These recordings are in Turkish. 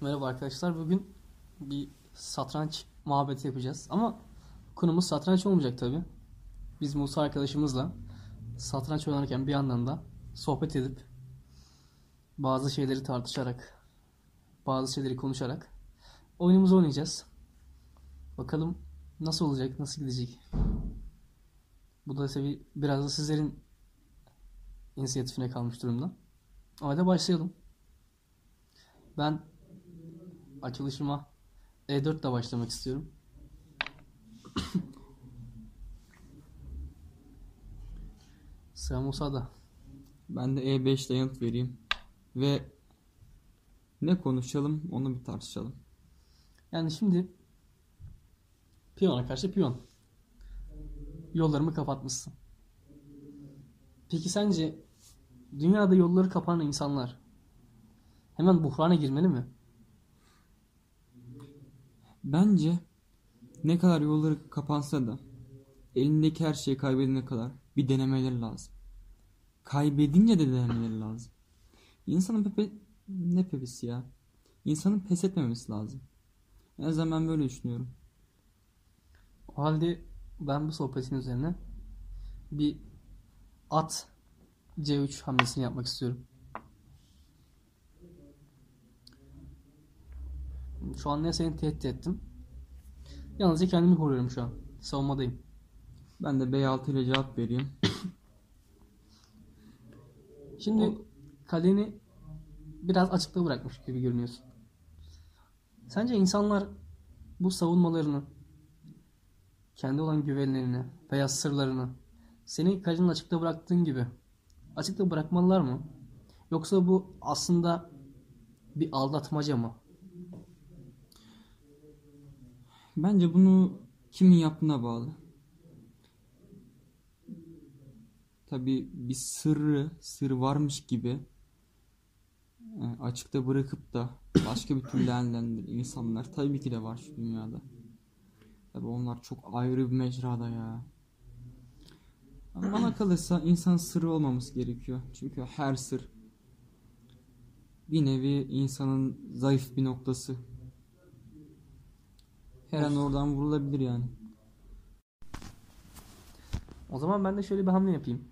Merhaba arkadaşlar. Bugün bir satranç muhabbeti yapacağız. Ama konumuz satranç olmayacak tabii. Biz Musa arkadaşımızla satranç oynarken bir yandan da sohbet edip bazı şeyleri tartışarak, bazı şeyleri konuşarak oyunumuzu oynayacağız. Bakalım nasıl olacak, nasıl gidecek. Bu da tabii biraz da sizlerin inisiyatifine kalmış durumda. O halde başlayalım. Ben açılışıma E4 ile başlamak istiyorum. Sıra Musa'da. Ben de E5 ile yanıt vereyim. Ve ne konuşalım onu bir tartışalım. Yani şimdi piyona karşı piyon. Yollarımı kapatmışsın. Peki sence dünyada yolları kapanan insanlar hemen buhrana girmeli mi? Bence ne kadar yolları kapansa da elindeki her şeyi kaybedene kadar bir denemeleri lazım. Kaybedince de denemeleri lazım. İnsanın pepe ne pepesi ya? İnsanın pes etmemesi lazım. En azından ben böyle düşünüyorum. O halde ben bu sohbetin üzerine bir at C3 hamlesini yapmak istiyorum. Şu an ne seni tehdit ettim. Yalnızca kendimi koruyorum şu an. Savunmadayım. Ben de B6 ile cevap vereyim. Şimdi O- kaleni biraz açıkta bırakmış gibi görünüyorsun. Sence insanlar bu savunmalarını, kendi olan güvenlerini veya sırlarını seni kalenin açıkta bıraktığın gibi açıkta bırakmalılar mı? Yoksa bu aslında bir aldatmaca mı? Bence bunu kimin yaptığına bağlı. Tabii bir sırrı, sır varmış gibi e, açıkta bırakıp da başka bir türlü değerlendiren insanlar tabii ki de var şu dünyada. Tabii onlar çok ayrı bir mecrada ya. Bana kalırsa insan sırrı olmaması gerekiyor. Çünkü her sır bir nevi insanın zayıf bir noktası. Her an oradan vurulabilir yani. O zaman ben de şöyle bir hamle yapayım.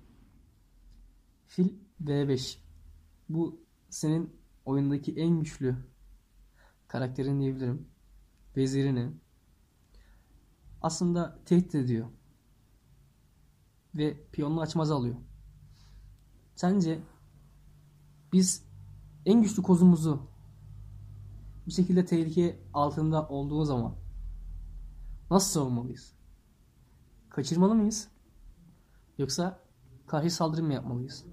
Fil B5. Bu senin oyundaki en güçlü karakterin diyebilirim. Vezirini aslında tehdit ediyor. Ve piyonunu açmaz alıyor. Sence biz en güçlü kozumuzu bir şekilde tehlike altında olduğu zaman nasıl savunmalıyız? Kaçırmalı mıyız? Yoksa karşı saldırı mı yapmalıyız?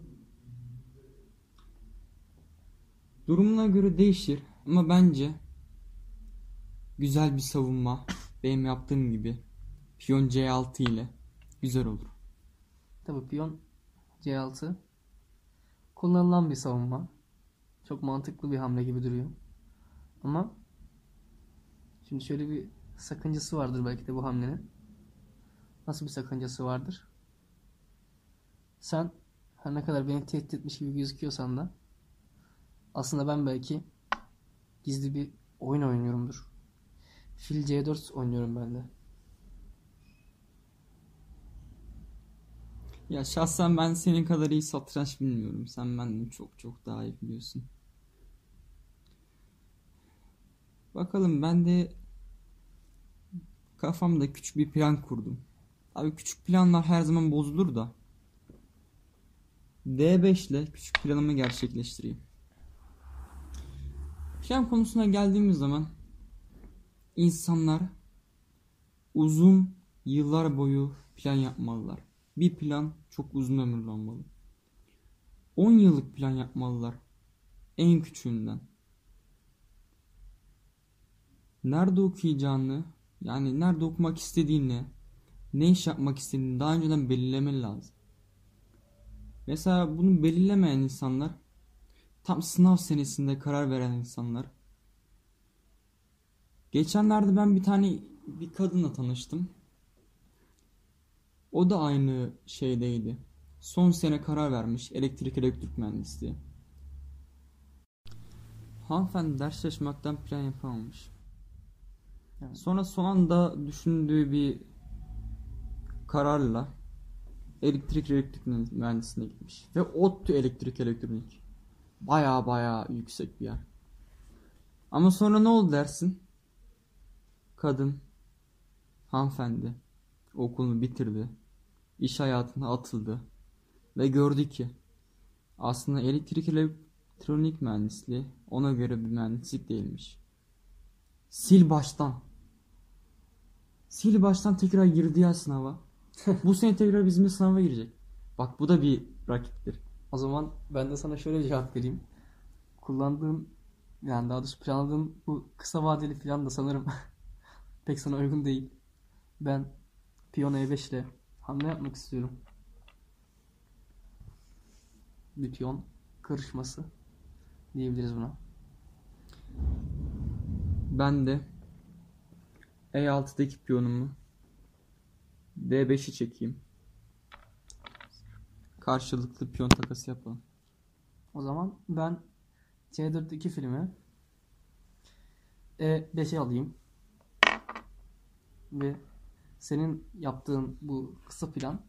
Durumuna göre değişir ama bence güzel bir savunma benim yaptığım gibi piyon C6 ile güzel olur. Tabii piyon C6 kullanılan bir savunma. Çok mantıklı bir hamle gibi duruyor. Ama şimdi şöyle bir sakıncası vardır belki de bu hamlenin. Nasıl bir sakıncası vardır? Sen her ne kadar beni tehdit etmiş gibi gözüküyorsan da aslında ben belki gizli bir oyun oynuyorumdur. Fil C4 oynuyorum ben de. Ya şahsen ben senin kadar iyi satranç bilmiyorum. Sen benden çok çok daha iyi biliyorsun. Bakalım ben de kafamda küçük bir plan kurdum. Abi küçük planlar her zaman bozulur da. D5 ile küçük planımı gerçekleştireyim. Plan konusuna geldiğimiz zaman insanlar uzun yıllar boyu plan yapmalılar. Bir plan çok uzun ömürlü olmalı. 10 yıllık plan yapmalılar. En küçüğünden. Nerede okuyacağını, yani nerede okumak istediğini, ne iş yapmak istediğini daha önceden belirlemeli lazım. Mesela bunu belirlemeyen insanlar, tam sınav senesinde karar veren insanlar. Geçenlerde ben bir tane bir kadınla tanıştım. O da aynı şeydeydi. Son sene karar vermiş elektrik elektrik mühendisliği. Hanımefendi ders çalışmaktan plan yapamamış. Sonra son anda düşündüğü bir kararla elektrik elektrik mühendisliğine gitmiş. Ve ODTÜ elektrik elektronik. Baya baya yüksek bir yer. Ama sonra ne oldu dersin? Kadın, hanımefendi okulunu bitirdi. İş hayatına atıldı. Ve gördü ki aslında elektrik elektronik mühendisliği ona göre bir mühendislik değilmiş. Sil baştan. Sil baştan tekrar girdi ya sınava. Bu sene tekrar bizim sınava girecek. Bak bu da bir rakiptir. O zaman ben de sana şöyle cevap vereyim. Kullandığın yani daha doğrusu planladığın bu kısa vadeli plan da sanırım pek sana uygun değil. Ben Piyon E5 ile hamle yapmak istiyorum. Bir piyon karışması diyebiliriz buna. Ben de E6'daki piyonumu D5'i çekeyim. Karşılıklı piyon takası yapalım. O zaman ben C4'teki filmi E5'e alayım. Ve senin yaptığın bu kısa plan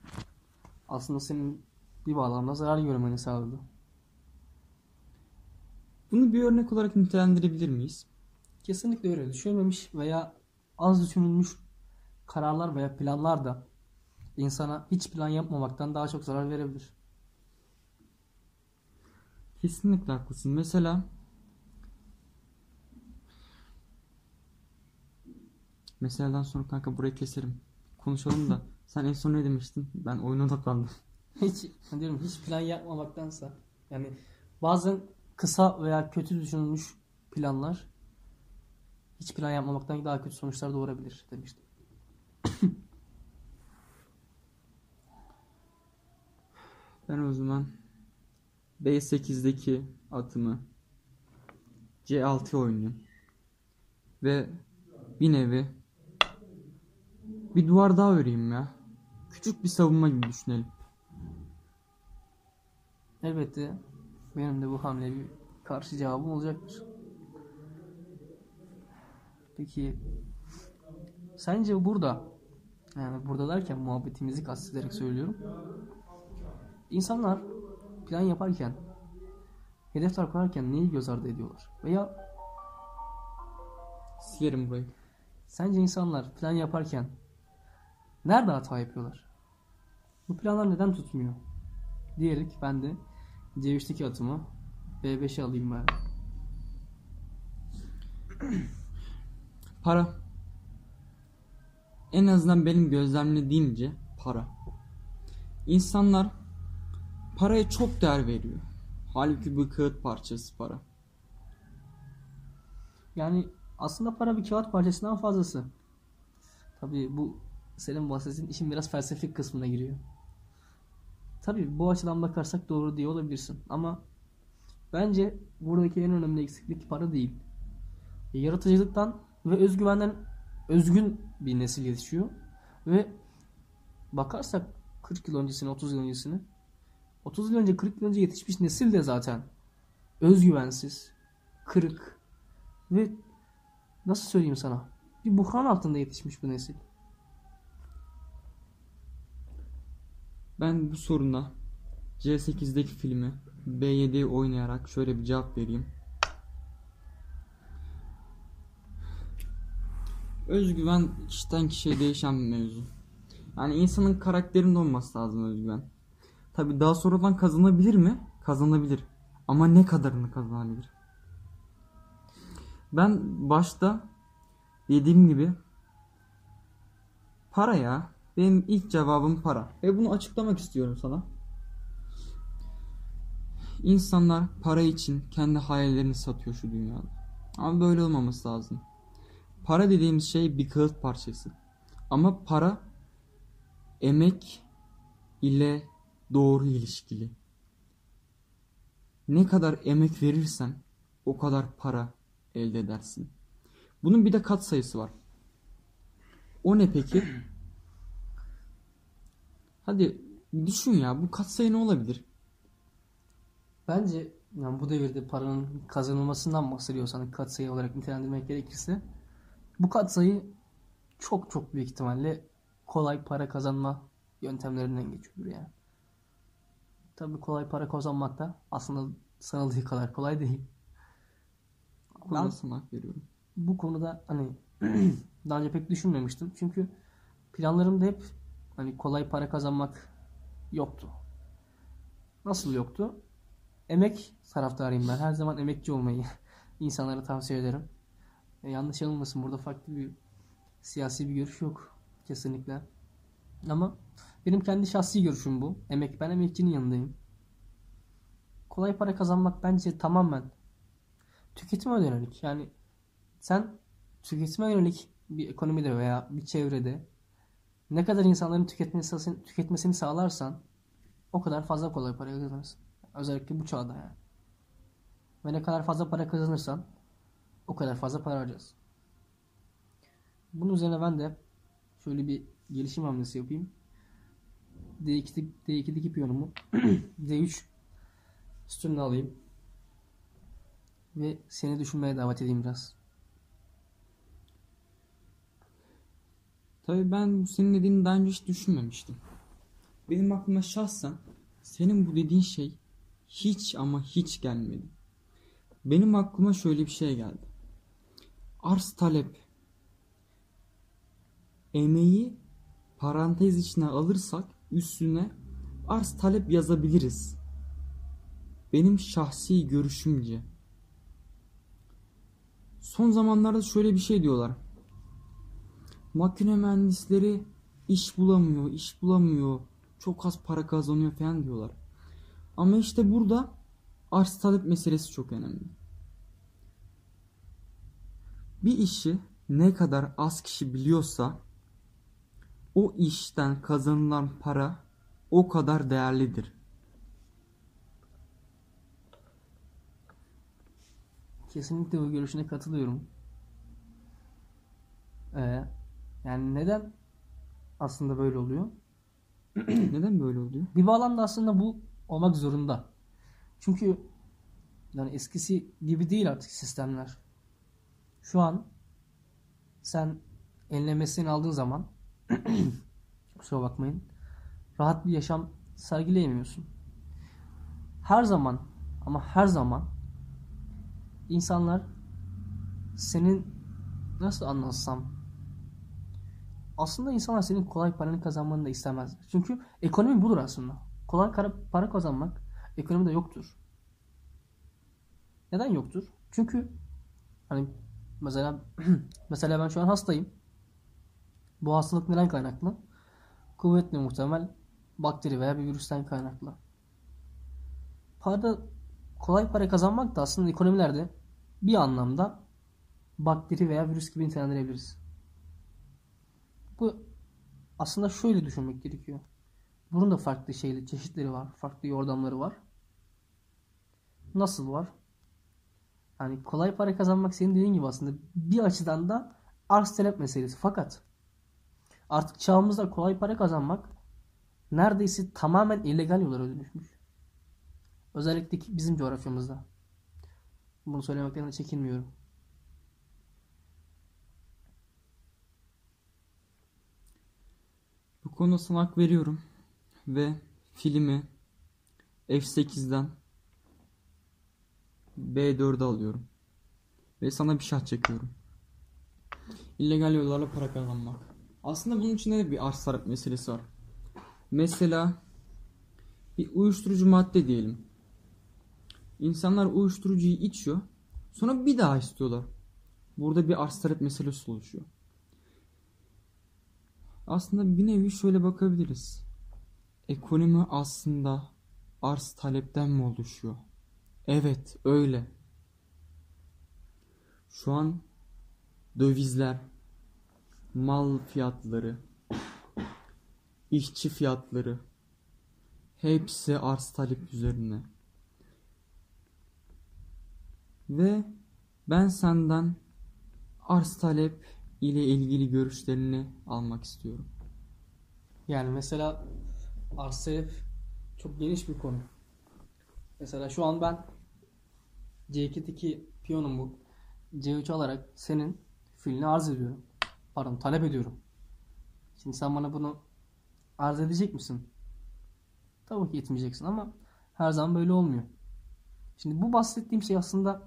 aslında senin bir bağlamda zarar görmeni sağladı. Bunu bir örnek olarak nitelendirebilir miyiz? Kesinlikle öyle. Düşünülmemiş veya az düşünülmüş kararlar veya planlar da insana hiç plan yapmamaktan daha çok zarar verebilir. Kesinlikle haklısın. Mesela Meseleden sonra kanka burayı keserim. Konuşalım da sen en son ne demiştin? Ben oyuna odaklandım. Hiç diyorum hiç plan yapmamaktansa yani bazen kısa veya kötü düşünülmüş planlar hiç plan yapmamaktan daha kötü sonuçlar doğurabilir demiştim. Ben o zaman B8'deki atımı C6'ya oynuyorum. Ve bir nevi bir duvar daha öreyim ya. Küçük bir savunma gibi düşünelim. Elbette benim de bu hamle bir karşı cevabım olacaktır. Peki sence burada yani burada derken muhabbetimizi kastederek söylüyorum. İnsanlar plan yaparken hedefler koyarken neyi göz ardı ediyorlar? Veya Silerim burayı. sence insanlar plan yaparken nerede hata yapıyorlar? Bu planlar neden tutmuyor? Diyerek ben de C3'teki atımı B5'e alayım bari. Para. En azından benim gözlemlediğimce para. İnsanlar paraya çok değer veriyor. Halbuki bu kağıt parçası para. Yani aslında para bir kağıt parçasından fazlası. Tabii bu senin bahsettiğin işin biraz felsefik kısmına giriyor. Tabii bu açıdan bakarsak doğru diye olabilirsin. Ama bence buradaki en önemli eksiklik para değil. Yaratıcılıktan ve özgüvenden özgün bir nesil yetişiyor. Ve bakarsak 40 yıl öncesine 30 yıl öncesine 30 yıl önce 40 yıl önce yetişmiş nesil de zaten özgüvensiz, kırık ve nasıl söyleyeyim sana bir buhran altında yetişmiş bu nesil. Ben bu soruna C8'deki filmi B7'ye oynayarak şöyle bir cevap vereyim. Özgüven kişiden kişiye değişen bir mevzu. Yani insanın karakterinde olması lazım özgüven. Tabi daha sonradan kazanabilir mi? Kazanabilir. Ama ne kadarını kazanabilir? Ben başta dediğim gibi para ya. Benim ilk cevabım para. Ve bunu açıklamak istiyorum sana. İnsanlar para için kendi hayallerini satıyor şu dünyada. Ama böyle olmaması lazım. Para dediğimiz şey bir kağıt parçası. Ama para emek ile doğru ilişkili. Ne kadar emek verirsen o kadar para elde edersin. Bunun bir de kat sayısı var. O ne peki? Hadi düşün ya bu katsayı ne olabilir? Bence yani bu devirde paranın kazanılmasından bahsediyorsan katsayı olarak nitelendirmek gerekirse bu katsayı çok çok büyük ihtimalle kolay para kazanma yöntemlerinden geçiyordur yani. Tabii kolay para kazanmak da aslında sanıldığı kadar kolay değil. Konuda sana veriyorum. bu konuda hani daha önce pek düşünmemiştim. Çünkü planlarımda hep hani kolay para kazanmak yoktu. Nasıl yoktu? Emek taraftarıyım ben. Her zaman emekçi olmayı insanlara tavsiye ederim. E, yanlış anılmasın burada farklı bir siyasi bir görüş yok kesinlikle. Ama benim kendi şahsi görüşüm bu. Emek ben emekçinin yanındayım. Kolay para kazanmak bence tamamen tüketime yönelik. Yani sen tüketime yönelik bir ekonomide veya bir çevrede ne kadar insanların tüketmesini, tüketmesini sağlarsan o kadar fazla kolay para kazanırsın. Özellikle bu çağda yani. Ve ne kadar fazla para kazanırsan o kadar fazla para harcarsın. Bunun üzerine ben de şöyle bir gelişim hamlesi yapayım. D2'deki, D2'deki piyonumu D3 üstüne alayım. Ve seni düşünmeye davet edeyim biraz. Tabii ben bu senin dediğini daha önce hiç düşünmemiştim. Benim aklıma şahsen senin bu dediğin şey hiç ama hiç gelmedi. Benim aklıma şöyle bir şey geldi. Arz talep. Emeği parantez içine alırsak üstüne arz talep yazabiliriz. Benim şahsi görüşümce. Son zamanlarda şöyle bir şey diyorlar. Makine mühendisleri iş bulamıyor, iş bulamıyor, çok az para kazanıyor falan diyorlar. Ama işte burada arz talep meselesi çok önemli. Bir işi ne kadar az kişi biliyorsa o işten kazanılan para o kadar değerlidir. Kesinlikle bu görüşüne katılıyorum. Ee, yani neden aslında böyle oluyor? Neden böyle oluyor? Bir bağlamda aslında bu olmak zorunda. Çünkü yani eskisi gibi değil artık sistemler. Şu an sen eline mesleğini aldığın zaman kusura bakmayın rahat bir yaşam sergileyemiyorsun. Her zaman ama her zaman insanlar senin nasıl anlatsam aslında insanlar senin kolay paranı kazanmanı da istemezler. Çünkü ekonomi budur aslında. Kolay para kazanmak ekonomide yoktur. Neden yoktur? Çünkü hani mesela mesela ben şu an hastayım. Bu hastalık neden kaynaklı? Kuvvetli muhtemel bakteri veya bir virüsten kaynaklı. Para kolay para kazanmak da aslında ekonomilerde bir anlamda bakteri veya virüs gibi nitelendirebiliriz. Bu aslında şöyle düşünmek gerekiyor. Bunun da farklı şeyli çeşitleri var, farklı yordamları var. Nasıl var? Yani kolay para kazanmak senin dediğin gibi aslında bir açıdan da arz talep meselesi. Fakat artık çağımızda kolay para kazanmak neredeyse tamamen illegal yollara dönüşmüş. Özellikle bizim coğrafyamızda. Bunu söylemekten de çekinmiyorum. Bu konuda sana hak veriyorum. Ve filmi F8'den B4'e alıyorum. Ve sana bir şah çekiyorum. İllegal yollarla para kazanmak. Aslında bunun içinde de bir arz talep meselesi var. Mesela bir uyuşturucu madde diyelim. İnsanlar uyuşturucuyu içiyor. Sonra bir daha istiyorlar. Burada bir arz talep meselesi oluşuyor. Aslında bir nevi şöyle bakabiliriz. Ekonomi aslında arz talepten mi oluşuyor? Evet, öyle. Şu an dövizler, mal fiyatları, işçi fiyatları hepsi arz talep üzerine. Ve ben senden arz talep ile ilgili görüşlerini almak istiyorum. Yani mesela arz talep çok geniş bir konu. Mesela şu an ben C2'deki piyonum bu. C3 alarak senin filini arz ediyorum. Pardon talep ediyorum. Şimdi sen bana bunu arz edecek misin? Tabii ki etmeyeceksin ama her zaman böyle olmuyor. Şimdi bu bahsettiğim şey aslında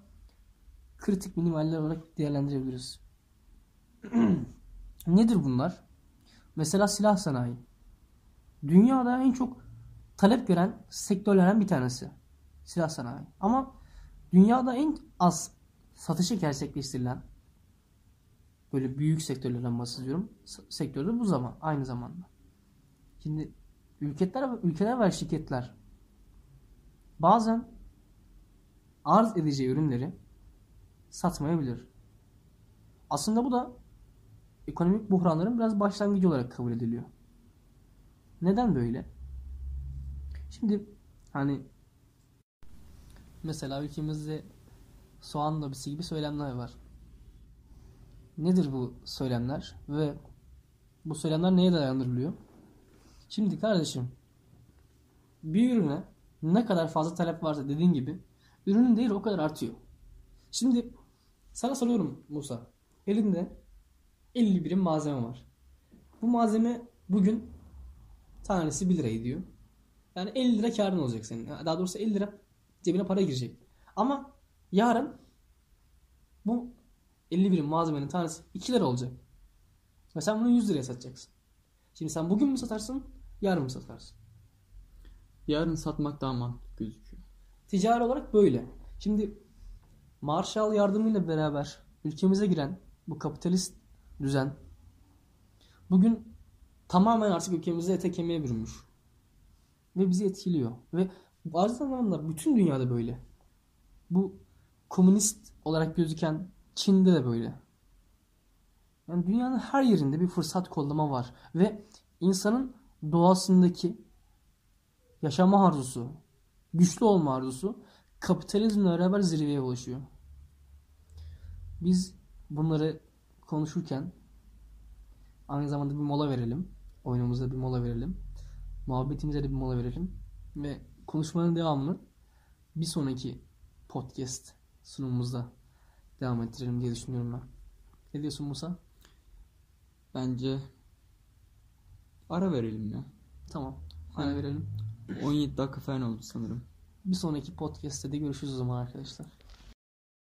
kritik minimaller olarak değerlendirebiliriz. Nedir bunlar? Mesela silah sanayi. Dünyada en çok talep gören sektörlerden bir tanesi. Silah sanayi. Ama dünyada en az satışı gerçekleştirilen böyle büyük sektörlerden bahsediyorum. Sektörde bu zaman aynı zamanda. Şimdi ülkeler ülkeler ve şirketler bazen arz edeceği ürünleri satmayabilir. Aslında bu da ekonomik buhranların biraz başlangıcı olarak kabul ediliyor. Neden böyle? Şimdi hani mesela ülkemizde soğan lobisi gibi söylemler var. Nedir bu söylemler ve bu söylemler neye dayandırılıyor? Şimdi kardeşim bir ürüne ne kadar fazla talep varsa dediğin gibi ürünün değeri o kadar artıyor. Şimdi sana soruyorum Musa. Elinde 50 birim malzeme var. Bu malzeme bugün tanesi 1 lira ediyor. Yani 50 lira karın olacak senin. Daha doğrusu 50 lira cebine para girecek. Ama yarın bu 50 birim malzemenin tanesi 2 lira olacak. Ve sen bunu 100 liraya satacaksın. Şimdi sen bugün mü satarsın, yarın mı satarsın? Yarın satmak daha mantıklı gözüküyor. Ticari olarak böyle. Şimdi Marshall yardımıyla beraber ülkemize giren bu kapitalist düzen bugün tamamen artık ülkemizde ete kemiğe bürünmüş. Ve bizi etkiliyor. Ve bazı zamanlar bütün dünyada böyle. Bu komünist olarak gözüken Çin'de de böyle. Yani dünyanın her yerinde bir fırsat kollama var. Ve insanın doğasındaki yaşama arzusu, güçlü olma arzusu kapitalizmle beraber zirveye ulaşıyor. Biz bunları konuşurken aynı zamanda bir mola verelim. Oyunumuzda bir mola verelim. Muhabbetimize de bir mola verelim. Ve konuşmanın devamını bir sonraki podcast sunumumuzda devam ettirelim diye düşünüyorum ben. Ne diyorsun Musa? Bence ara verelim ya. Tamam. Ara verelim. 17 dakika falan oldu sanırım. Bir sonraki podcast'te de görüşürüz o zaman arkadaşlar.